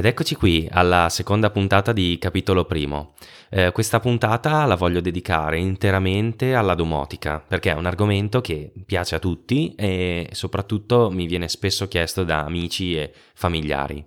Ed eccoci qui alla seconda puntata di capitolo primo. Eh, questa puntata la voglio dedicare interamente alla domotica, perché è un argomento che piace a tutti e soprattutto mi viene spesso chiesto da amici e familiari.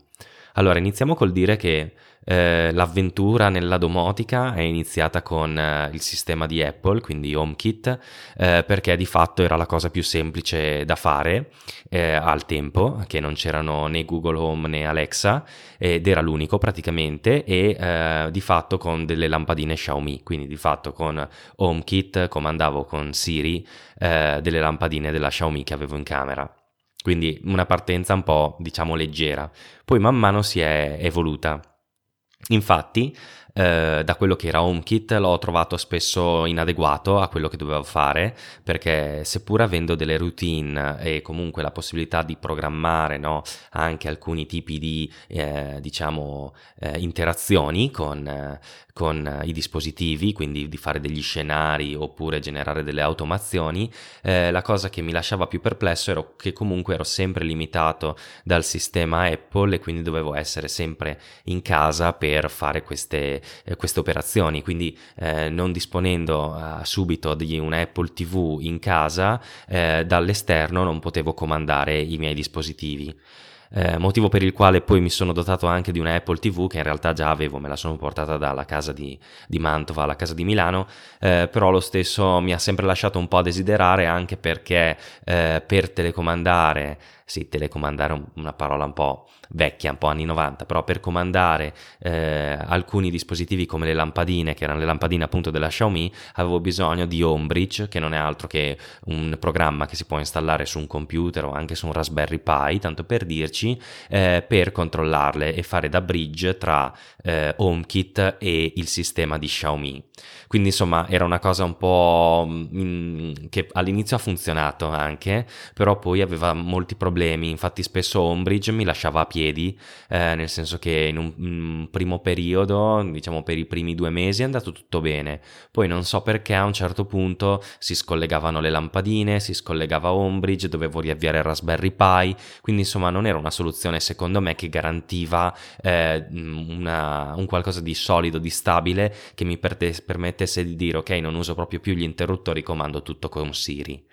Allora, iniziamo col dire che eh, l'avventura nella domotica è iniziata con eh, il sistema di Apple, quindi HomeKit, eh, perché di fatto era la cosa più semplice da fare eh, al tempo, che non c'erano né Google Home né Alexa, ed era l'unico praticamente, e eh, di fatto con delle lampadine Xiaomi, quindi di fatto con HomeKit comandavo con Siri eh, delle lampadine della Xiaomi che avevo in camera. Quindi una partenza un po', diciamo, leggera. Poi man mano si è evoluta. Infatti, eh, da quello che era HomeKit l'ho trovato spesso inadeguato a quello che dovevo fare perché seppur avendo delle routine e comunque la possibilità di programmare no, anche alcuni tipi di eh, diciamo eh, interazioni con, con i dispositivi, quindi di fare degli scenari oppure generare delle automazioni, eh, la cosa che mi lasciava più perplesso era che comunque ero sempre limitato dal sistema Apple e quindi dovevo essere sempre in casa per fare queste, eh, queste operazioni, quindi eh, non disponendo uh, subito di un Apple TV in casa, eh, dall'esterno non potevo comandare i miei dispositivi. Eh, motivo per il quale poi mi sono dotato anche di una Apple TV che in realtà già avevo, me la sono portata dalla casa di, di Mantova alla casa di Milano, eh, però lo stesso mi ha sempre lasciato un po' a desiderare anche perché eh, per telecomandare sì, telecomandare una parola un po' vecchia, un po' anni 90, però per comandare eh, alcuni dispositivi come le lampadine, che erano le lampadine appunto della Xiaomi, avevo bisogno di Homebridge, che non è altro che un programma che si può installare su un computer o anche su un Raspberry Pi, tanto per dirci, eh, per controllarle e fare da bridge tra eh, HomeKit e il sistema di Xiaomi. Quindi insomma era una cosa un po' mh, mm, che all'inizio ha funzionato anche, però poi aveva molti problemi problemi, infatti spesso Ombridge mi lasciava a piedi, eh, nel senso che in un, un, primo periodo, diciamo per i primi due mesi è andato tutto bene, poi non so perché a un certo punto si scollegavano le lampadine, si scollegava Ombridge, dovevo riavviare il Raspberry Pi, quindi insomma non era una soluzione secondo me che garantiva eh, una, un qualcosa di solido, di stabile che mi permettesse di dire ok non uso proprio più gli interruttori, comando tutto con Siri.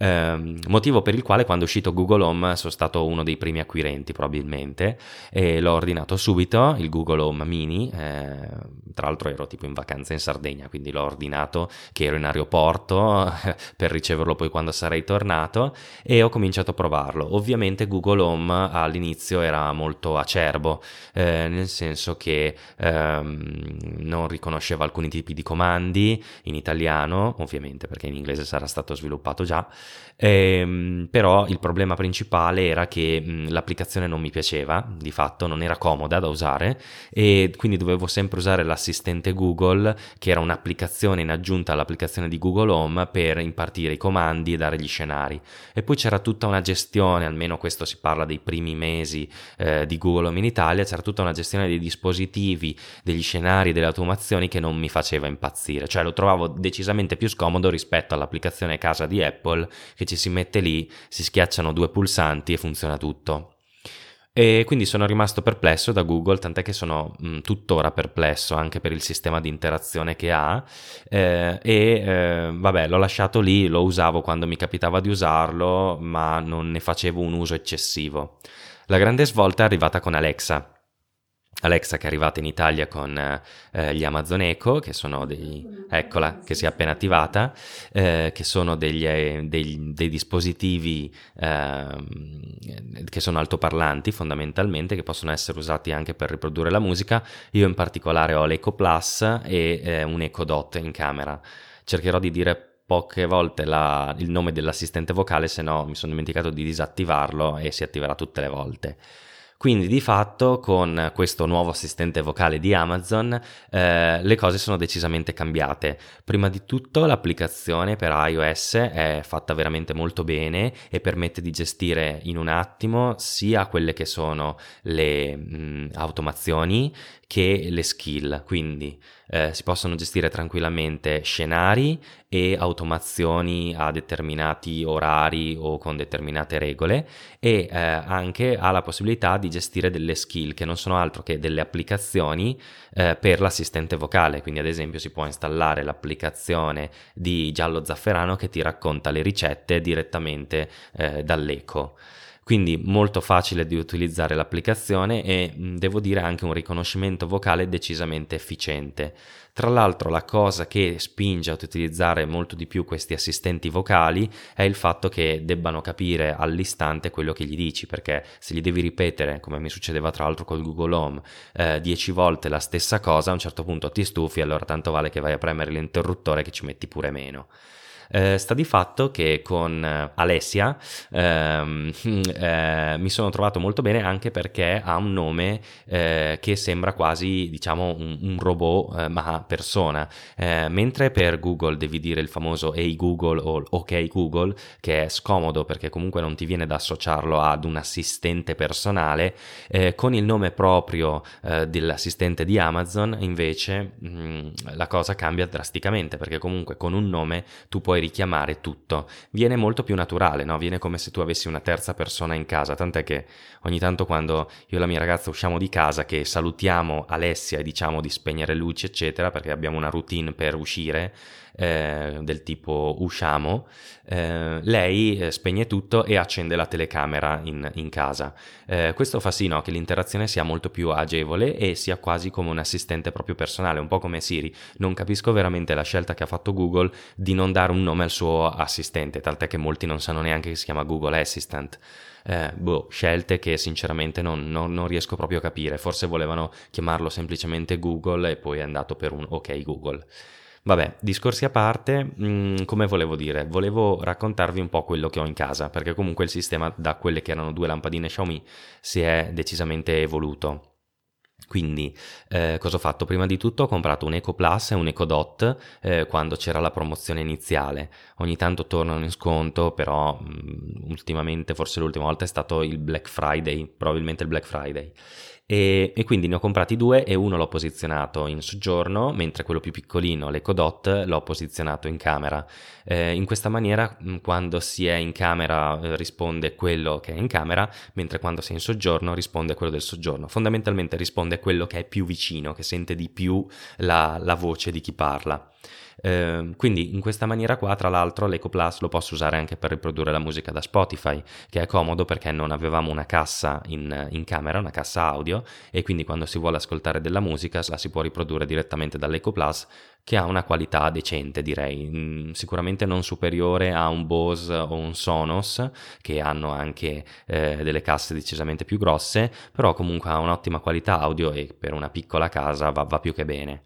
Eh, motivo per il quale quando è uscito Google Home sono stato uno dei primi acquirenti probabilmente e l'ho ordinato subito, il Google Home Mini, eh, tra l'altro ero tipo in vacanza in Sardegna, quindi l'ho ordinato che ero in aeroporto per riceverlo poi quando sarei tornato e ho cominciato a provarlo. Ovviamente Google Home all'inizio era molto acerbo, eh, nel senso che ehm, non riconosceva alcuni tipi di comandi in italiano, ovviamente perché in inglese sarà stato sviluppato già, Ehm, però il problema principale era che mh, l'applicazione non mi piaceva, di fatto non era comoda da usare e quindi dovevo sempre usare l'assistente Google che era un'applicazione in aggiunta all'applicazione di Google Home per impartire i comandi e dare gli scenari. E poi c'era tutta una gestione, almeno questo si parla dei primi mesi eh, di Google Home in Italia, c'era tutta una gestione dei dispositivi, degli scenari, delle automazioni che non mi faceva impazzire, cioè lo trovavo decisamente più scomodo rispetto all'applicazione casa di Apple che ci si mette lì, si schiacciano due pulsanti e funziona tutto. E quindi sono rimasto perplesso da Google, tant'è che sono mh, mm, tuttora perplesso anche per il sistema di interazione che ha. Eh, e eh, vabbè, l'ho lasciato lì, lo usavo quando mi capitava di usarlo, ma non ne facevo un uso eccessivo. La grande svolta è arrivata con Alexa. Alexa che è arrivata in Italia con eh, gli Amazon Echo, che sono dei, eccola, che si è appena attivata, eh, che sono degli, eh, dei, dei dispositivi ehm, che sono altoparlanti fondamentalmente, che possono essere usati anche per riprodurre la musica. Io in particolare ho l'Echo Plus e eh, un Echo Dot in camera. Cercherò di dire poche volte la, il nome dell'assistente vocale, se no mi sono dimenticato di disattivarlo e si attiverà tutte le volte. Quindi di fatto con questo nuovo assistente vocale di Amazon eh, le cose sono decisamente cambiate. Prima di tutto l'applicazione per iOS è fatta veramente molto bene e permette di gestire in un attimo sia quelle che sono le mh, automazioni che le skill. Quindi eh, si possono gestire tranquillamente scenari e automazioni a determinati orari o con determinate regole e eh, anche ha la possibilità di gestire delle skill che non sono altro che delle applicazioni eh, per l'assistente vocale, quindi ad esempio si può installare l'applicazione di Giallo Zafferano che ti racconta le ricette direttamente eh, dall'eco. Quindi molto facile di utilizzare l'applicazione e devo dire anche un riconoscimento vocale decisamente efficiente. Tra l'altro la cosa che spinge ad utilizzare molto di più questi assistenti vocali è il fatto che debbano capire all'istante quello che gli dici, perché se gli devi ripetere, come mi succedeva tra l'altro col Google Home, eh, dieci volte la stessa cosa, a un certo punto ti stufi, allora tanto vale che vai a premere l'interruttore che ci metti pure meno. Eh, sta di fatto che con eh, Alessia ehm, eh, mi sono trovato molto bene anche perché ha un nome eh, che sembra quasi diciamo un, un robot eh, ma persona. Eh, mentre per Google devi dire il famoso Hey Google o OK Google che è scomodo perché comunque non ti viene da associarlo ad un assistente personale con il nome proprio dell'assistente di Amazon invece mh, mm, la cosa cambia drasticamente perché comunque con un nome tu puoi puoi richiamare tutto. Viene molto più naturale, no? Viene come se tu avessi una terza persona in casa, tant'è che ogni tanto quando io e la mia ragazza usciamo di casa che salutiamo Alessia e diciamo di spegnere luci eccetera perché abbiamo una routine per uscire eh, del tipo usciamo, eh, lei eh, spegne tutto e accende la telecamera in, in casa. Eh, questo fa sì no, che l'interazione sia molto più agevole e sia quasi come un assistente proprio personale, un po' come Siri. Non capisco veramente la scelta che ha fatto Google di non dare un nome al suo assistente, tant'è che molti non sanno neanche che si chiama Google Assistant. Eh, boh, scelte che sinceramente non, non, non, riesco proprio a capire. Forse volevano chiamarlo semplicemente Google e poi è andato per un ok Google. Vabbè, discorsi a parte, mh, mm, come volevo dire, volevo raccontarvi un po' quello che ho in casa, perché comunque il sistema da quelle che erano due lampadine Xiaomi si è decisamente evoluto. Quindi, eh, cosa ho fatto? Prima di tutto ho comprato un Eco Plus e un Eco Dot eh, quando c'era la promozione iniziale. Ogni tanto tornano in sconto, però mh, mm, ultimamente, forse l'ultima volta è stato il Black Friday, probabilmente il Black Friday. E, e, quindi ne ho comprati due e uno l'ho posizionato in soggiorno, mentre quello più piccolino, l'EcoDot, l'ho posizionato in camera. Eh, in questa maniera, mm, quando si è in camera, eh, risponde quello che è in camera, mentre quando si è in soggiorno risponde quello del soggiorno. Fondamentalmente risponde quello che è più vicino, che sente di più la, la voce di chi parla. Eh, quindi in questa maniera qua, tra l'altro, l'Eco Plus lo posso usare anche per riprodurre la musica da Spotify, che è comodo perché non avevamo una cassa in, in camera, una cassa audio, e quindi quando si vuole ascoltare della musica la si può riprodurre direttamente dall'Eco Plus, che ha una qualità decente, direi, mm, sicuramente non superiore a un Bose o un Sonos, che hanno anche eh, delle casse decisamente più grosse, però comunque ha un'ottima qualità audio e per una piccola casa va, va più che bene.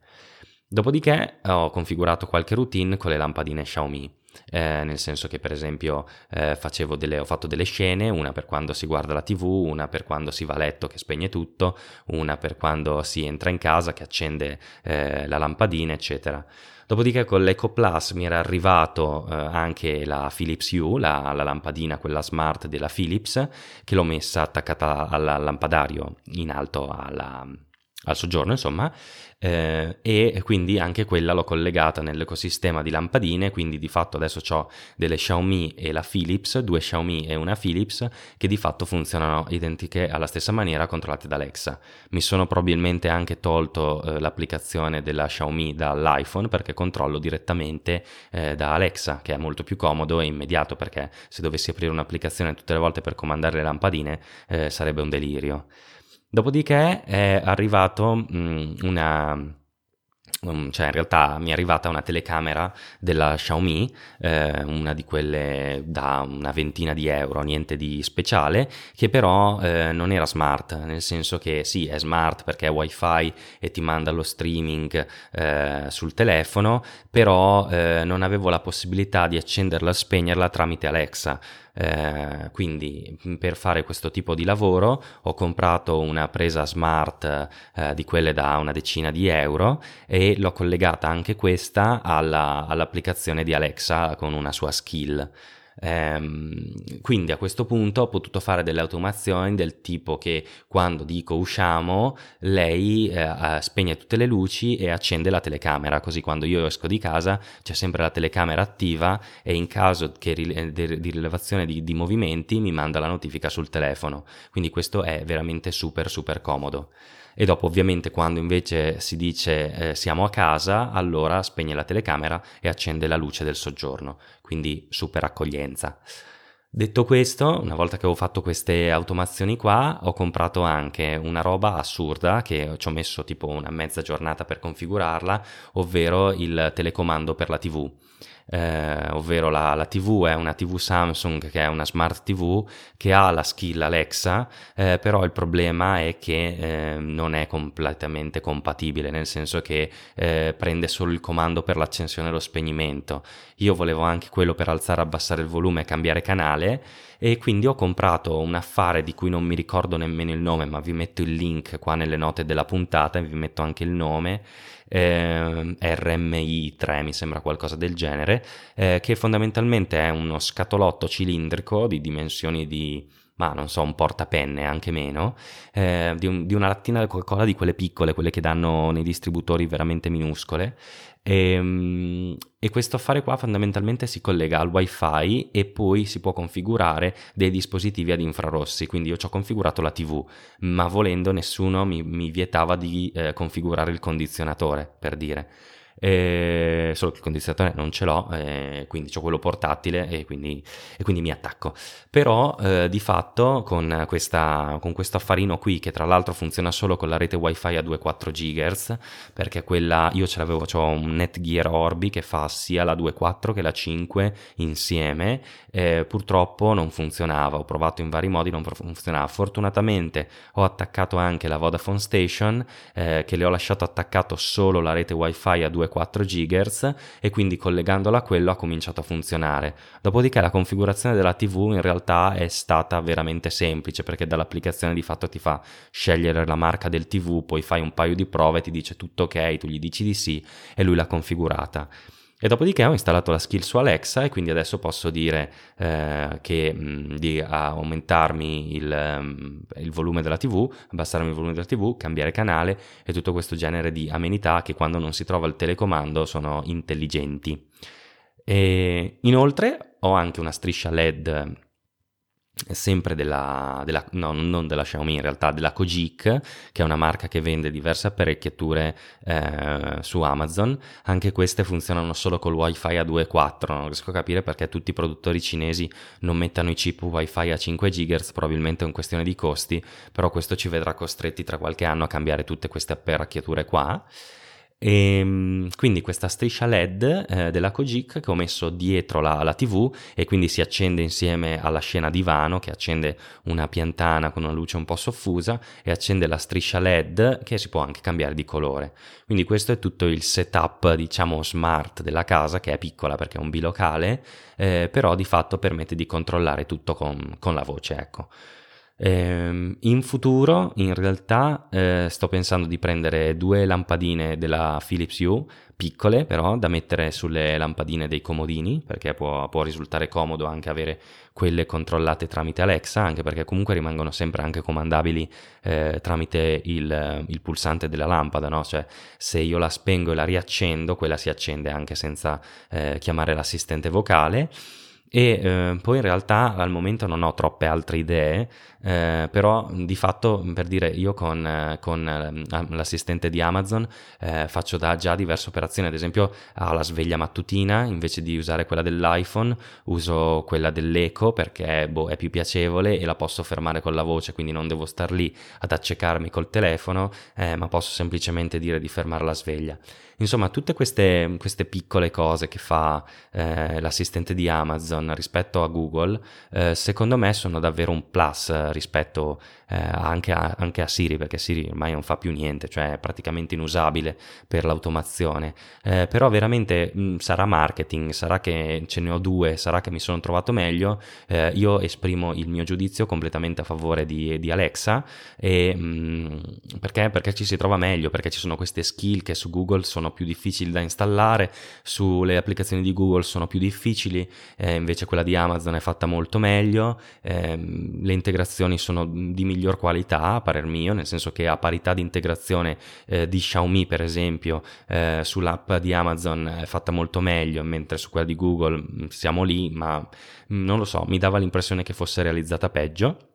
Dopodiché ho configurato qualche routine con le lampadine Xiaomi. Eh, nel senso che per esempio eh, delle, ho fatto delle scene, una per quando si guarda la tv, una per quando si va a letto che spegne tutto, una per quando si entra in casa che accende eh, la lampadina, eccetera. Dopodiché con l'Eco Plus mi era arrivato eh, anche la Philips U, la, la, lampadina, quella smart della Philips, che l'ho messa attaccata al lampadario in alto alla, al soggiorno, insomma, eh, e quindi anche quella l'ho collegata nell'ecosistema di lampadine, quindi di fatto adesso ho delle Xiaomi e la Philips, due Xiaomi e una Philips, che di fatto funzionano identiche alla stessa maniera controllate da Alexa. Mi sono probabilmente anche tolto eh, l'applicazione della Xiaomi dall'iPhone perché controllo direttamente eh, da Alexa, che è molto più comodo e immediato perché se dovessi aprire un'applicazione tutte le volte per comandare le lampadine eh, sarebbe un delirio. Dopodiché è arrivato mh, mm, una cioè in realtà mi è arrivata una telecamera della Xiaomi, eh, una di quelle da una ventina di euro, niente di speciale, che però eh, non era smart, nel senso che sì, è smart perché è wifi e ti manda lo streaming eh, sul telefono, però eh, non avevo la possibilità di accenderla e spegnerla tramite Alexa. Eh, quindi per fare questo tipo di lavoro ho comprato una presa smart eh, di quelle da una decina di euro e l'ho collegata anche questa alla, all'applicazione di Alexa con una sua skill. Ehm, quindi a questo punto ho potuto fare delle automazioni del tipo che quando dico usciamo, lei eh, spegne tutte le luci e accende la telecamera, così quando io esco di casa c'è sempre la telecamera attiva e in caso che, di rilevazione di, di movimenti mi manda la notifica sul telefono. Quindi questo è veramente super super comodo e dopo ovviamente quando invece si dice eh, siamo a casa allora spegne la telecamera e accende la luce del soggiorno. Quindi super accoglienza. Detto questo una volta che ho fatto queste automazioni qua ho comprato anche una roba assurda che ci ho messo tipo una mezza giornata per configurarla ovvero il telecomando per la tv eh, ovvero la, la, TV è una TV Samsung che è una smart TV che ha la skill Alexa, eh, però il problema è che eh, non è completamente compatibile, nel senso che eh, prende solo il comando per l'accensione e lo spegnimento. Io volevo anche quello per alzare e abbassare il volume e cambiare canale e quindi ho comprato un affare di cui non mi ricordo nemmeno il nome, ma vi metto il link qua nelle note della puntata e vi metto anche il nome eh, RMI3 mi sembra qualcosa del genere, eh, che fondamentalmente è uno scatolotto cilindrico di dimensioni di ma non so, un portapenne, anche meno, eh, di, un, di, una lattina di Coca-Cola di quelle piccole, quelle che danno nei distributori veramente minuscole. E, ehm, e, questo affare qua fondamentalmente si collega al wifi e poi si può configurare dei dispositivi ad infrarossi. Quindi io ci ho configurato la TV, ma volendo nessuno mi, mi vietava di eh, configurare il condizionatore, per dire eh, solo che il condizionatore non ce l'ho, eh, quindi ho quello portatile e quindi, e quindi mi attacco. Però eh, di fatto con, questa, con questo affarino qui, che tra l'altro funziona solo con la rete wifi a 2,4 GHz, perché quella io ce l'avevo, ho un Netgear Orbi che fa sia la 2,4 che la 5 insieme, purtroppo non funzionava, ho provato in vari modi, non funzionava. Fortunatamente ho attaccato anche la Vodafone Station, eh, che le ho lasciato attaccato solo la rete wifi a 2,4 2,4 GHz e quindi collegandola a quello ha cominciato a funzionare. Dopodiché la configurazione della TV in realtà è stata veramente semplice perché dall'applicazione di fatto ti fa scegliere la marca del TV, poi fai un paio di prove, ti dice tutto ok, tu gli dici di sì e lui l'ha configurata. E dopodiché ho installato la skill su Alexa e quindi adesso posso dire eh, che, di aumentarmi il, um, il, volume della TV, abbassarmi il volume della TV, cambiare canale e tutto questo genere di amenità che quando non si trova il telecomando sono intelligenti. E inoltre ho anche una striscia LED sempre della, della, no, non della Xiaomi in realtà, della Kojic, che è una marca che vende diverse apparecchiature eh, su Amazon. Anche queste funzionano solo col wifi a 2.4, non riesco a capire perché tutti i produttori cinesi non mettano i chip wifi a 5 GHz, probabilmente è una questione di costi, però questo ci vedrà costretti tra qualche anno a cambiare tutte queste apparecchiature qua. E ehm, quindi questa striscia LED eh, della Kojic che ho messo dietro la, la, TV e quindi si accende insieme alla scena divano che accende una piantana con una luce un po' soffusa e accende la striscia LED che si può anche cambiare di colore. Quindi questo è tutto il setup diciamo smart della casa che è piccola perché è un bilocale eh, però di fatto permette di controllare tutto con, con la voce ecco. Eh, in futuro, in realtà, eh, sto pensando di prendere due lampadine della Philips Hue, piccole però, da mettere sulle lampadine dei comodini, perché può, può risultare comodo anche avere quelle controllate tramite Alexa, anche perché comunque rimangono sempre anche comandabili eh, tramite il, il, pulsante della lampada, no? Cioè, se io la spengo e la riaccendo, quella si accende anche senza eh, chiamare l'assistente vocale e eh, poi in realtà al momento non ho troppe altre idee, eh, però di fatto per dire io con, eh, con eh, l'assistente di Amazon eh, faccio da già diverse operazioni, ad esempio alla sveglia mattutina invece di usare quella dell'iPhone uso quella dell'Eco perché boh, è più piacevole e la posso fermare con la voce, quindi non devo star lì ad accecarmi col telefono, eh, ma posso semplicemente dire di fermare la sveglia. Insomma, tutte queste, queste piccole cose che fa eh, l'assistente di Amazon rispetto a Google, eh, secondo me sono davvero un plus rispetto eh, anche, a, anche, a, Siri, perché Siri ormai non fa più niente, cioè è praticamente inusabile per l'automazione. Eh, però veramente mh, mm, sarà marketing, sarà che ce ne ho due, sarà che mi sono trovato meglio. Eh, io esprimo il mio giudizio completamente a favore di, di Alexa e, mh, mm, perché? perché ci si trova meglio, perché ci sono queste skill che su Google sono più difficili da installare, sulle applicazioni di Google sono più difficili, eh, invece quella di Amazon è fatta molto meglio, ehm, le integrazioni sono di miglior qualità a parer mio, nel senso che a parità di integrazione eh, di Xiaomi per esempio eh, sull'app di Amazon è fatta molto meglio, mentre su quella di Google mm, siamo lì, ma mm, non lo so, mi dava l'impressione che fosse realizzata peggio.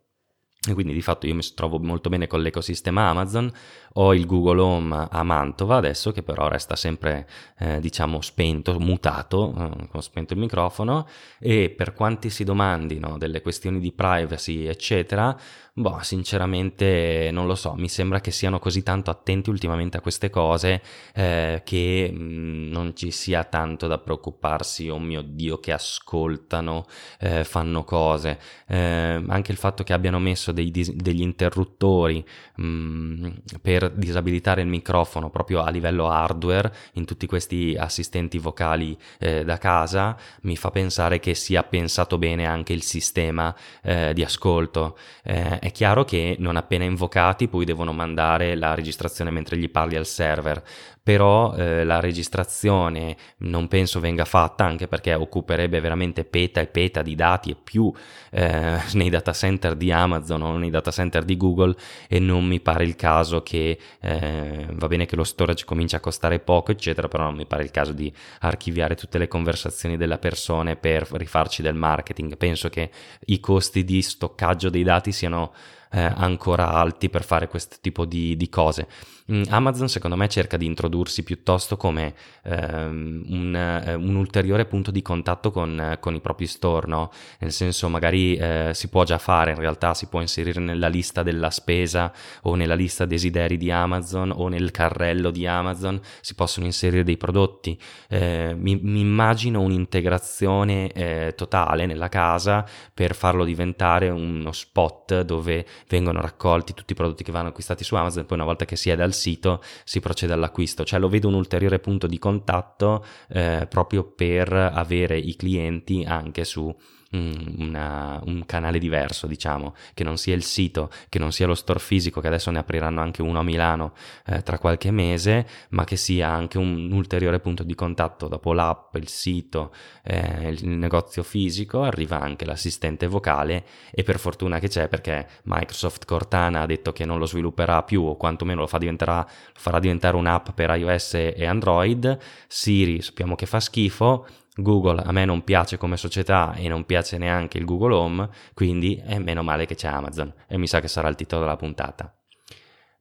E quindi di fatto io mi trovo molto bene con l'ecosistema Amazon, ho il Google Home a Mantova adesso che però resta sempre eh, diciamo spento, mutato, eh, spento il microfono. E per quanti si domandino delle questioni di privacy eccetera, boh sinceramente non lo so, mi sembra che siano così tanto attenti ultimamente a queste cose eh, che mh, mm, non ci sia tanto da preoccuparsi, oh mio Dio che ascoltano, eh, fanno cose, eh, anche il fatto che abbiano messo dei, degli interruttori mh, mm, per disabilitare il microfono proprio a livello hardware in tutti questi assistenti vocali eh, da casa mi fa pensare che sia pensato bene anche il sistema eh, di ascolto. Eh, è chiaro che non appena invocati poi devono mandare la registrazione mentre gli parli al server, però eh, la registrazione non penso venga fatta anche perché occuperebbe veramente peta e peta di dati e più eh, nei data center di Amazon o nei data center di Google e non mi pare il caso che eh, va bene che lo storage comincia a costare poco eccetera però non mi pare il caso di archiviare tutte le conversazioni della persona per rifarci del marketing. Penso che i costi di stoccaggio dei dati siano eh, ancora alti per fare questo tipo di, di cose Mm, Amazon secondo me cerca di introdursi piuttosto come ehm, un, eh, un, ulteriore punto di contatto con, con, i propri store, no? nel senso magari eh, si può già fare, in realtà si può inserire nella lista della spesa o nella lista desideri di Amazon o nel carrello di Amazon, si possono inserire dei prodotti. Eh, mi, mi, immagino un'integrazione eh, totale nella casa per farlo diventare uno spot dove vengono raccolti tutti i prodotti che vanno acquistati su Amazon, poi una volta che si è dal sito si procede all'acquisto, cioè lo vedo un ulteriore punto di contatto eh, proprio per avere i clienti anche su una, un canale diverso, diciamo, che non sia il sito, che non sia lo store fisico, che adesso ne apriranno anche uno a Milano eh, tra qualche mese, ma che sia anche un ulteriore punto di contatto. Dopo l'app, il sito, eh, il negozio fisico, arriva anche l'assistente vocale e per fortuna che c'è perché Microsoft Cortana ha detto che non lo svilupperà più o quantomeno lo, fa lo farà diventare un'app per iOS e Android, Siri sappiamo che fa schifo, Google a me non piace come società e non piace neanche il Google Home, quindi è meno male che c'è Amazon e mi sa che sarà il titolo della puntata.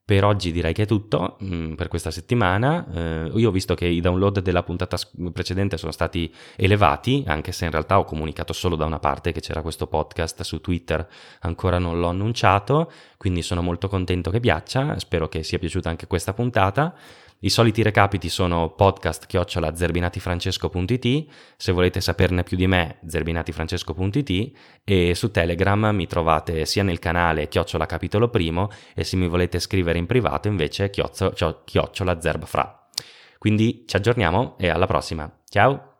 Per oggi direi che è tutto mm, per questa settimana. Eh, io ho visto che i download della puntata precedente sono stati elevati, anche se in realtà ho comunicato solo da una parte che c'era questo podcast su Twitter, ancora non l'ho annunciato, quindi sono molto contento che piaccia, spero che sia piaciuta anche questa puntata. I soliti recapiti sono podcast chiocciola zerbinatifrancesco.it, se volete saperne più di me zerbinatifrancesco.it e su Telegram mi trovate sia nel canale chiocciola capitolo primo e se mi volete scrivere in privato invece chiocciola zerbfra. Quindi ci aggiorniamo e alla prossima. Ciao!